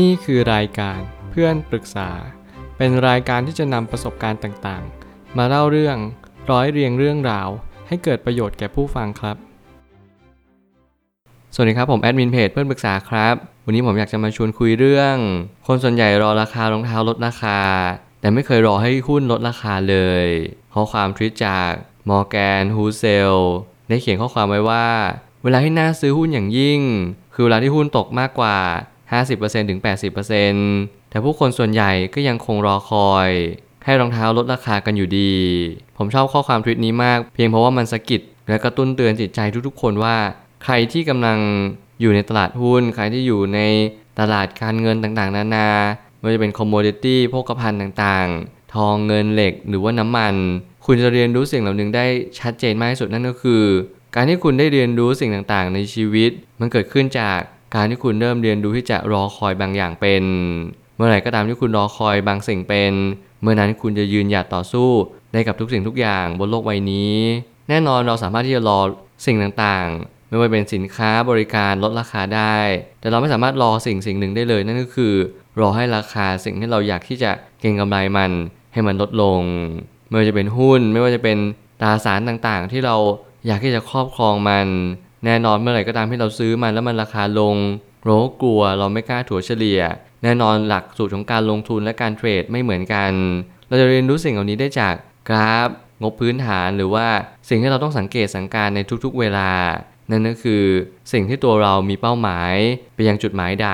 นี่คือรายการเพื่อนปรึกษา เป็นรายการที่จะนำประสบการณ์ต่างๆ มาเล่าเรื่องร้อยเรียงเรื่องราว ให้เกิดประโยชน์แก่ผู้ฟังครับ สวัสดีครับผมแอดมินเพจเพื่อนปรึกษาครับ วันนี้ผมอยากจะมาชวนคุยเรื่อง คนส่วนใหญ่รอราคารองเท้าลดราคา แต่ไม่เคยรอให้หุ้นลดราคาเลยข้อความทวิตจากมอร์แกนฮูเซลได้เขียนข้อความไว้ว่า เวลาที่น่าซื้อหุ้นอย่างยิ่ง คือเวลาที่หุ้นตกมากกว่า 50%ถึง 80%แต่ผู้คนส่วนใหญ่ก็ยังคงรอคอย ให้รองเท้าลดราคากันอยู่ดี ผมชอบข้อความทวิตนี้มาก เพียงเพราะว่ามันสะกิดและกระตุ้นเตือนจิตใจทุกๆ คนว่า ใครที่กำลังอยู่ในตลาดหุ้น ใครที่อยู่ในตลาดการเงินต่างๆ นานาไม่ว่าจะเป็นคอมมดิตี้พกภัณฑ์ต่างๆ ทองเงินเหล็กหรือว่าน้ำมัน คุณจะเรียนรู้สิ่งเหล่านึงได้ชัดเจนมากที่สุดนั่นก็คือ การที่คุณได้เรียนรู้สิ่งต่างๆ ในชีวิต มันเกิดขึ้นจาก การที่คุณเริ่มเรียนรู้ที่จะรอคอยบางอย่างเป็น เมื่อไหร่ก็ตามที่คุณรอคอยบางสิ่งเป็น เมื่อนั้นคุณจะยืนหยัดต่อสู้ได้กับทุกสิ่งทุกอย่างบนโลกใบนี้ แน่นอนเราสามารถที่จะรอสิ่งต่างๆ ไม่ว่าเป็นสินค้าบริการลดราคาได้ แต่เราไม่สามารถรอสิ่งสิ่งหนึ่งได้เลย นั่นก็คือ รอให้ราคาสิ่งที่เราอยากที่จะเก็งกำไรมันให้มันลดลง ไม่ว่าจะเป็นหุ้น ไม่ว่าจะเป็นตราสารต่างๆ ที่เราอยากที่จะครอบครองมัน แน่นอนเมื่อไหร่ก็ตามที่เราซื้อมันแล้วมันราคาลงเรากลัวเราไม่กล้าถัวเฉลี่ย แน่นอนหลักสูตรของการลงทุนและการเทรดไม่เหมือนกัน เราจะเรียนรู้สิ่งเหล่านี้ได้จากกราฟ งบพื้นฐานหรือว่าสิ่งที่เราต้องสังเกตสังการในทุกๆเวลา นั่นก็คือสิ่งที่ตัวเรามีเป้าหมายไปยังจุดหมายใด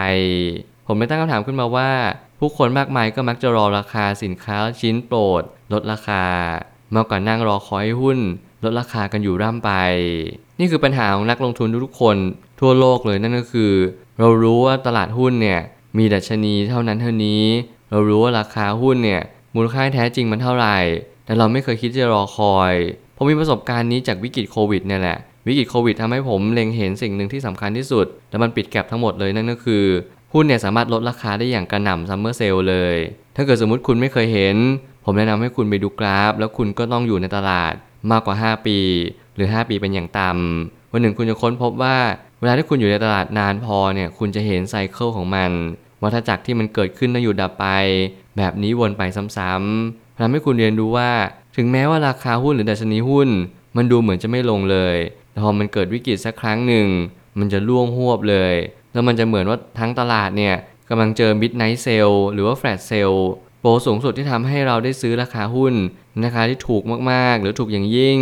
ผมได้ตั้งคำถามขึ้นมาว่า ผู้คนมากมายก็มักจะรอราคาสินค้าชิ้นโปรด ลดราคามากกว่านั่งรอคอยหุ้น ลดราคากันอยู่ร่ำไป นี่คือปัญหาของนักลงทุนทุกๆคนทั่วโลกเลยนั่นก็คือ เรารู้ว่าตลาดหุ้นเนี่ยมีดัชนีเท่านั้นเท่านี้ เรารู้ว่าราคาหุ้นเนี่ยมูลค่าแท้จริงมันเท่าไหร่ แต่เราไม่เคยคิดจะรอคอยผมมีประสบการณ์นี้จากวิกฤตโควิดเนี่ยแหละวิกฤตโควิดทำให้ผมเล็งเห็นสิ่งหนึ่งที่สำคัญที่สุด และมันปิด gap ทั้งหมดเลยนั่นก็คือหุ้นเนี่ยสามารถลดราคาได้อย่างกระหน่ำ summer sale เลย ถ้าเกิดสมมติคุณไม่เคยเห็น ผมแนะนำให้คุณไปดูกราฟ แล้วคุณก็ต้องอยู่ในตลาด มากกว่า 5 ปี หรือ 5 ปีเป็นอย่างต่ำวันหนึ่งคุณจะค้นพบว่า เวลาที่คุณอยู่ในตลาดนานพอเนี่ยคุณจะเห็น cycle ของมัน วัฏจักรที่มันเกิดขึ้นแล้วอยู่ดับไป แบบนี้วนไปซ้ำๆทำให้คุณเรียนรู้ว่า ถึงแม้ว่าราคาหุ้นหรือดัชนีหุ้น มันดูเหมือนจะไม่ลงเลยแต่พอมันเกิดวิกฤตสักครั้งหนึ่ง มันจะล่วงหวบเลย แล้วมันจะเหมือนว่าทั้งตลาดเนี่ยกำลังเจอมิดไนท์เซลหรือว่าแฟลตเซล โปรสูงสุดที่ทำให้เราได้ซื้อราคาหุ้นราคาที่ถูกมากๆ หรือถูกอย่างยิ่ง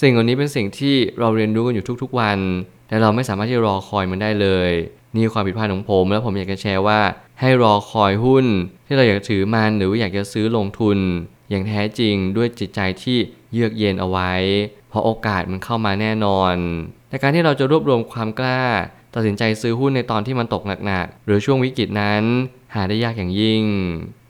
สิ่งเหล่านี้เป็นสิ่งที่เราเรียนรู้กันอยู่ทุกๆวัน แต่เราไม่สามารถที่รอคอยมันได้เลย นี่ความผิดพลาดของผม แล้วผมอยากจะแชร์ว่า ให้รอคอยหุ้น ที่เราอยากถือมันหรืออยากจะซื้อลงทุน อย่างแท้จริงด้วยจิตใจที่เยือกเย็นเอาไว้ เพราะโอกาสมันเข้ามาแน่นอนแต่การที่เราจะรวบรวมความกล้า ตัดสินใจซื้อหุ้นในตอนที่มันตกหนักๆหรือช่วงวิกฤตนั้น หาได้ยากอย่างยิ่ง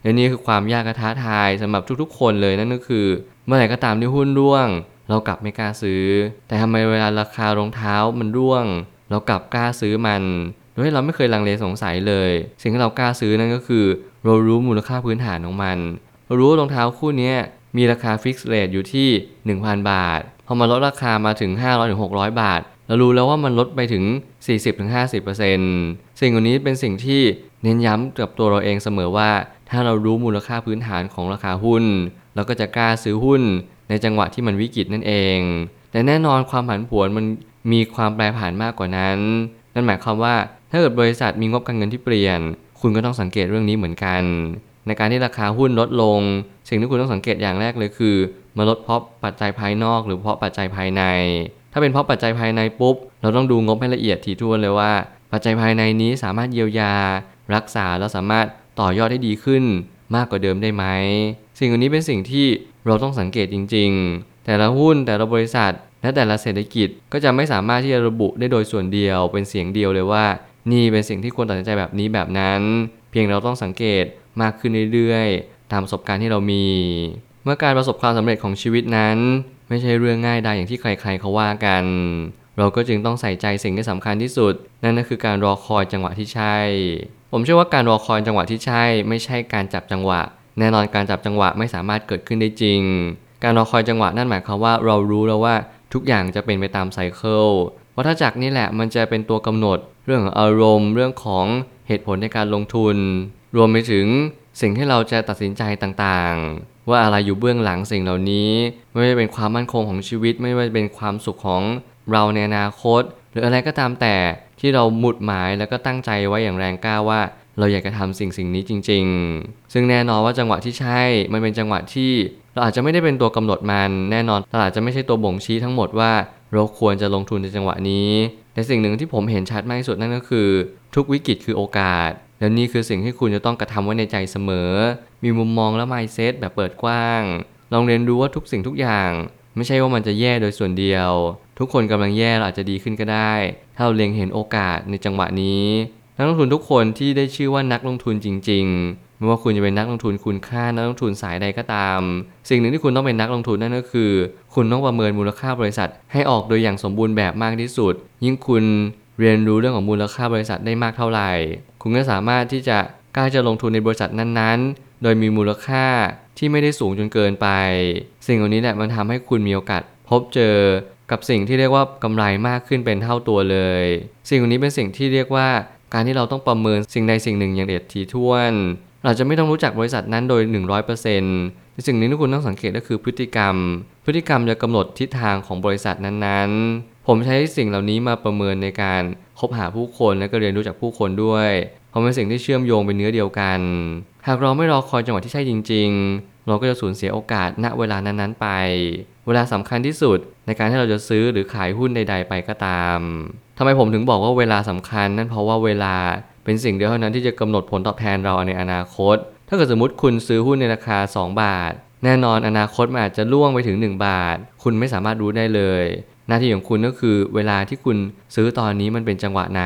และนี่คือความยากและท้าทายสำหรับทุกๆ คนเลยนั่นก็คือ เมื่อไหร่ก็ตามที่หุ้นร่วง เรากลับไม่กล้าซื้อ แต่ทำไมเวลาราคารองเท้ามันร่วง เรากลับกล้าซื้อมันโดยเราไม่เคยลังเลสงสัยเลย สิ่งที่เรากล้าซื้อนั่นก็คือ เรารู้มูลค่าพื้นฐานของมันเรารู้ว่ารองเท้าคู่นี้มีราคาฟิกซ์เรทอยู่ที่ 1,000 บาท พอมาลดราคามาถึง 500-600 บาท เรารู้แล้วว่ามันลดไปถึง 40-50%สิ่งเหล่านี้เป็นสิ่งที่เน้นย้ำกับตัวเราเองเสมอว่า ถ้าเรารู้มูลค่าพื้นฐานของราคาหุ้น เราก็จะกล้าซื้อหุ้นในจังหวะที่มันวิกฤตนั่นเอง แต่แน่นอนความผันผวนมันมีความแปรผันมากกว่านั้น นั่นหมายความว่าถ้าเกิดบริษัทมีงบการเงินที่เปลี่ยน คุณก็ต้องสังเกตเรื่องนี้เหมือนกัน ในการที่ราคาหุ้นลดลง สิ่งที่คุณต้องสังเกตอย่างแรกเลยคือมาลดเพราะปัจจัยภายนอก หรือเพราะปัจจัยภายใน ถ้าเป็นเพราะปัจจัยภายในปุ๊บ เราต้องดูงบให้ละเอียดถี่ถ้วนเลยว่า ปัจจัยภายในนี้สามารถเยียวยา รักษาแล้วสามารถ ต่อยอดได้ดีขึ้นมากกว่าเดิมได้ไหม สิ่งเหล่านี้เป็นสิ่งที่เราต้องสังเกตจริง ๆ แต่ละหุ้นแต่ละบริษัท และแต่ละเศรษฐกิจก็จะไม่สามารถที่จะระบุได้โดยส่วนเดียวเป็นเสียงเดียวเลยว่า นี่เป็นสิ่งที่ควรตัดสินใจแบบนี้แบบนั้น เพียงเราต้องสังเกตมากขึ้นเรื่อยๆ ตามประสบการณ์ที่เรามี เมื่อการประสบความสำเร็จของชีวิตนั้น ไม่ใช่เรื่องง่ายได้อย่างที่ใคร ๆเขาว่ากัน เราก็จึงต้องใส่ใจสิ่งที่สำคัญที่สุด นั่นก็คือการรอคอยจังหวะที่ใช่ ผมเชื่อว่าการรอคอยจังหวะที่ใช่ ไม่ใช่การจับจังหวะ แน่นอนการจับจังหวะไม่สามารถเกิดขึ้นได้จริง การรอคอยจังหวะนั่นหมายความว่าเรารู้แล้วว่าทุกอย่างจะเป็นไปตามไซเคิลวัฏจักรนี่แหละมันจะเป็นตัวกำหนด เรื่ององอารมณ์ เรื่องของเหตุผลในการลงทุน รวมไปถึงสิ่งที่เราจะตัดสินใจต่างๆ ว่าอะไรอยู่เบื้องหลังสิ่งเหล่านี้ ไม่ว่าจะเป็นความมั่นคงของชีวิต ไม่ว่าจะเป็นความสุขของเราในอนาคต หรืออะไรก็ตามแต่ ที่เราหมุดหมายแล้วก็ตั้งใจไว้อย่างแรงกล้าว่า เราอยากจะทำสิ่งสิ่งนี้จริง ๆ ซึ่งแน่นอนว่าจังหวะที่ใช่ มันเป็นจังหวะที่เราอาจจะไม่ได้เป็นตัวกำหนดมันแน่นอนตลาดจะไม่ใช่ตัวบ่งชี้ทั้งหมดว่า เราควรจะลงทุนในจังหวะนี้ แต่สิ่งหนึ่งที่ผมเห็นชัดมากที่สุดนั่นก็คือ ทุกวิกฤตคือโอกาสและนี่คือสิ่งที่คุณจะต้องกระทำไว้ในใจเสมอ มีมุมมองและ mindset แบบเปิดกว้าง ลองเรียนรู้ว่าทุกสิ่งทุกอย่าง ไม่ใช่ว่ามันจะแย่โดยส่วนเดียว ทุกคนกำลังแย่เราอาจจะดีขึ้นก็ได้ ถ้าเราเล็งเห็นโอกาสในจังหวะนี้ นักลงทุนทุกคนที่ได้ชื่อว่านักลงทุนจริง ๆ ไม่ว่าคุณจะเป็นนักลงทุนคุณค่านักลงทุนสายใดก็ตาม สิ่งหนึ่งที่คุณต้องเป็นนักลงทุนนั่นก็คือ คุณต้องประเมินมูลค่าบริษัท ให้ออกโดยอย่างสมบูรณ์แบบมากที่สุด ยิ่งคุณเรียนรู้เรื่องของมูลค่าบริษัทได้มากเท่าไหร่ คุณก็สามารถที่จะกล้าจะลงทุนในบริษัทนั้นๆ โดยมีมูลค่า ที่ไม่ได้สูงจนเกินไป สิ่งเหล่านี้แหละมันทำให้คุณมีโอกาสพบเจอกับสิ่งที่เรียกว่ากำไรมากขึ้นเป็นเท่าตัวเลย สิ่งเหล่านี้เป็นสิ่งที่เรียกว่าการที่เราต้องประเมินสิ่งใดสิ่งหนึ่งอย่างเด็ดถี่ถ้วน เราจะไม่ต้องรู้จักบริษัทนั้นโดย 100%ในสิ่งนี้ที่คุณต้องสังเกตก็คือพฤติกรรม พฤติกรรมจะกำหนดทิศทางของบริษัทนั้นๆ ผมใช้สิ่งเหล่านี้มาประเมินในการคบหาผู้คนและก็เรียนรู้จากผู้คนด้วย เพราะเป็นสิ่งที่เชื่อมโยงเป็นเนื้อเดียวกัน หากเราไม่รอคอยจังหวะที่ใช่จริง ๆ เราก็จะสูญเสียโอกาสณเวลานั้นๆไป เวลาสำคัญที่สุดในการที่เราจะซื้อหรือขายหุ้นใด ๆ ไปก็ตามทำไมผมถึงบอกว่าเวลาสำคัญ นั่นเพราะว่าเวลาเป็นสิ่งเดียวเท่านั้นที่จะกำหนดผลตอบแทนเราในอนาคต ถ้าเกิดสมมติคุณซื้อหุ้นในราคา 2 บาท แน่นอนอนาคตมันอาจจะล่วงไปถึง 1 บาท คุณไม่สามารถรู้ได้เลย หน้าที่ของคุณก็คือเวลาที่คุณซื้อตอนนี้มันเป็นจังหวะไหน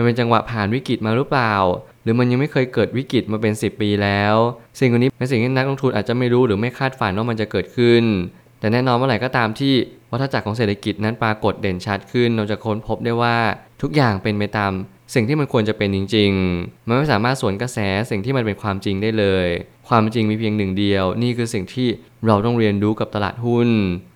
มันเป็นจังหวะผ่านวิกฤตมาหรือเปล่า หรือมันยังไม่เคยเกิดวิกฤตมาเป็น 10 ปีแล้ว สิ่งเหล่านี้เป็นสิ่งที่นักลงทุนอาจจะไม่รู้หรือไม่คาดฝันว่ามันจะเกิดขึ้น แต่แน่นอนเมื่อไหร่ก็ตามที่วัฏจักรของเศรษฐกิจนั้นปรากฏเด่นชัดขึ้น เราจะค้นพบได้ว่าทุกอย่างเป็นไปตามสิ่งที่มันควรจะเป็นจริง ๆ มันไม่สามารถสวนกระแสสิ่งที่มันเป็นความจริงได้เลย ความจริงมีเพียงหนึ่งเดียว นี่คือสิ่งที่เราต้องเรียนรู้กับตลาดหุ้น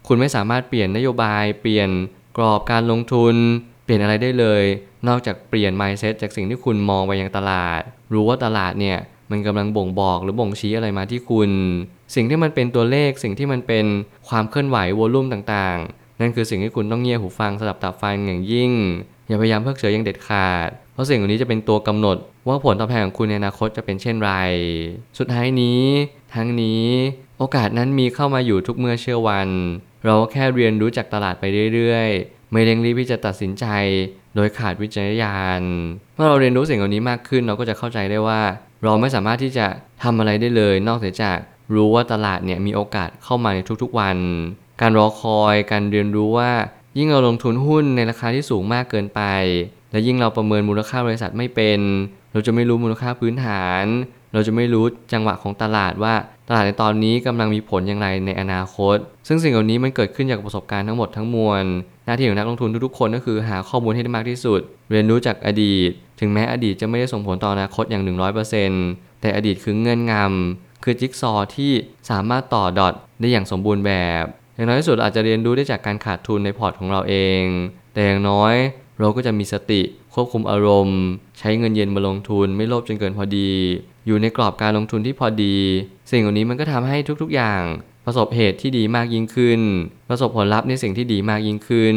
คุณไม่สามารถเปลี่ยนนโยบาย เปลี่ยนกรอบการลงทุน เปลี่ยนอะไรได้เลย นอกจากเปลี่ยน mindset จากสิ่งที่คุณมองไปยังตลาด รู้ว่าตลาดเนี่ยมันกำลังบ่งบอกหรือบ่งชี้อะไรมาที่คุณ สิ่งที่มันเป็นตัวเลข สิ่งที่มันเป็นความเคลื่อนไหววอลลุ่มต่างๆ นั่นคือสิ่งที่คุณต้องเงี่ยหูฟังสลับตับฟังอย่างยิ่ง อย่าพยายามเพิกเฉยอย่างเด็ดขาด เพราะสิ่งเหล่านี้จะเป็นตัวกำหนด ว่าผลตอบแทนของคุณในอนาคตจะเป็นเช่นไร สุดท้ายนี้ ทั้งนี้ โอกาสนั้นมีเข้ามาอยู่ทุกเมื่อเชื่อวัน เราแค่เรียนรู้จากตลาดไปเรื่อยๆ ไม่เร่งรีบที่จะตัดสินใจ โดยขาดวิจารณญาณเมื่อเราเรียนรู้สิ่งเหล่านี้มากขึ้น เราก็จะเข้าใจได้ว่า เราไม่สามารถที่จะทำอะไรได้เลย นอกจากรู้ว่าตลาดเนี่ยมีโอกาสเข้ามาในทุกๆวัน การรอคอยการเรียนรู้ว่า ยิ่งเราลงทุนหุ้นในราคาที่สูงมากเกินไป และยิ่งเราประเมินมูลค่าบริษัทไม่เป็น เราจะไม่รู้มูลค่าพื้นฐาน เราจะไม่รู้จังหวะของตลาดว่าตลาดในตอนนี้กำลังมีผลอย่างไรในอนาคต ซึ่งสิ่งเหล่านี้มันเกิดขึ้นจากประสบการณ์ทั้งหมดทั้งมวล หน้าที่ของนักลงทุนทุกๆคนก็คือหาข้อมูลให้ได้มากที่สุด เรียนรู้จากอดีต ถึงแม้อดีตจะไม่ได้ส่งผลต่ออนาคตอย่าง 100%แต่อดีตคือเงื่อนงำคือจิ๊กซอว์ที่สามารถต่อดอทได้อย่างสมบูรณ์แบบ อย่างน้อยที่สุดอาจจะเรียนรู้ได้จากการขาดทุนในพอร์ตของเราเอง แต่อย่างน้อยเราก็จะมีสติควบคุมอารมณ์ ใช้เงินเย็นมาลงทุนไม่โลภจนเกินพอดี อยู่ในกรอบการลงทุนที่พอดี สิ่งเหล่านี้มันก็ทำให้ทุกๆอย่าง ประสบเหตุที่ดีมากยิ่งขึ้น ประสบผลลัพธ์ในสิ่งที่ดีมากยิ่งขึ้น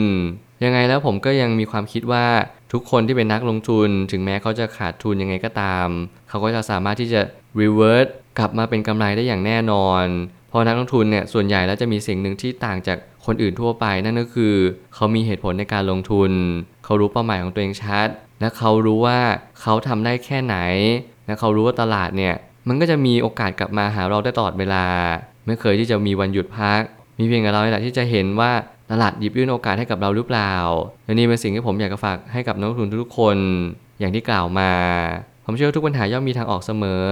ยังไงแล้วผมก็ยังมีความคิดว่าทุกคนที่เป็นนักลงทุน ถึงแม้เขาจะขาดทุนยังไงก็ตาม เขาก็จะสามารถที่จะ revert กลับมาเป็นกำไรได้อย่างแน่นอน เพราะนักลงทุนเนี่ยส่วนใหญ่แล้วจะมีสิ่งหนึ่งที่ต่างจากคนอื่นทั่วไปนั่นก็คือ เขามีเหตุผลในการลงทุน เขารู้เป้าหมายของตัวเองชัด และเขารู้ว่าเขาทำได้แค่ไหน และเขารู้ว่าตลาดเนี่ยมันก็จะมีโอกาสกลับมาหาเราได้ตลอดเวลา ไม่เคยที่จะมีวันหยุดพัก มีเพียงแต่เราแหละที่จะเห็นว่าตลาดหยิบยื่นโอกาสให้กับเราหรือเปล่า และนี่เป็นสิ่งที่ผมอยากจะฝากให้กับนักลงทุนทุกคน อย่างที่กล่าวมา ผมเชื่อทุกปัญหาย่อมมีทางออกเสมอ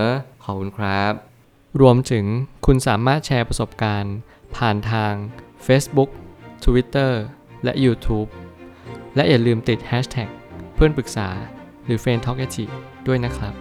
ขอบคุณครับ รวมถึงคุณสามารถแชร์ประสบการณ์ ผ่านทาง Facebook Twitter และ YouTube และอย่าลืมติด Hashtag เพื่อนปรึกษาหรือ f r ร e n d t a l k ด้วยนะครับ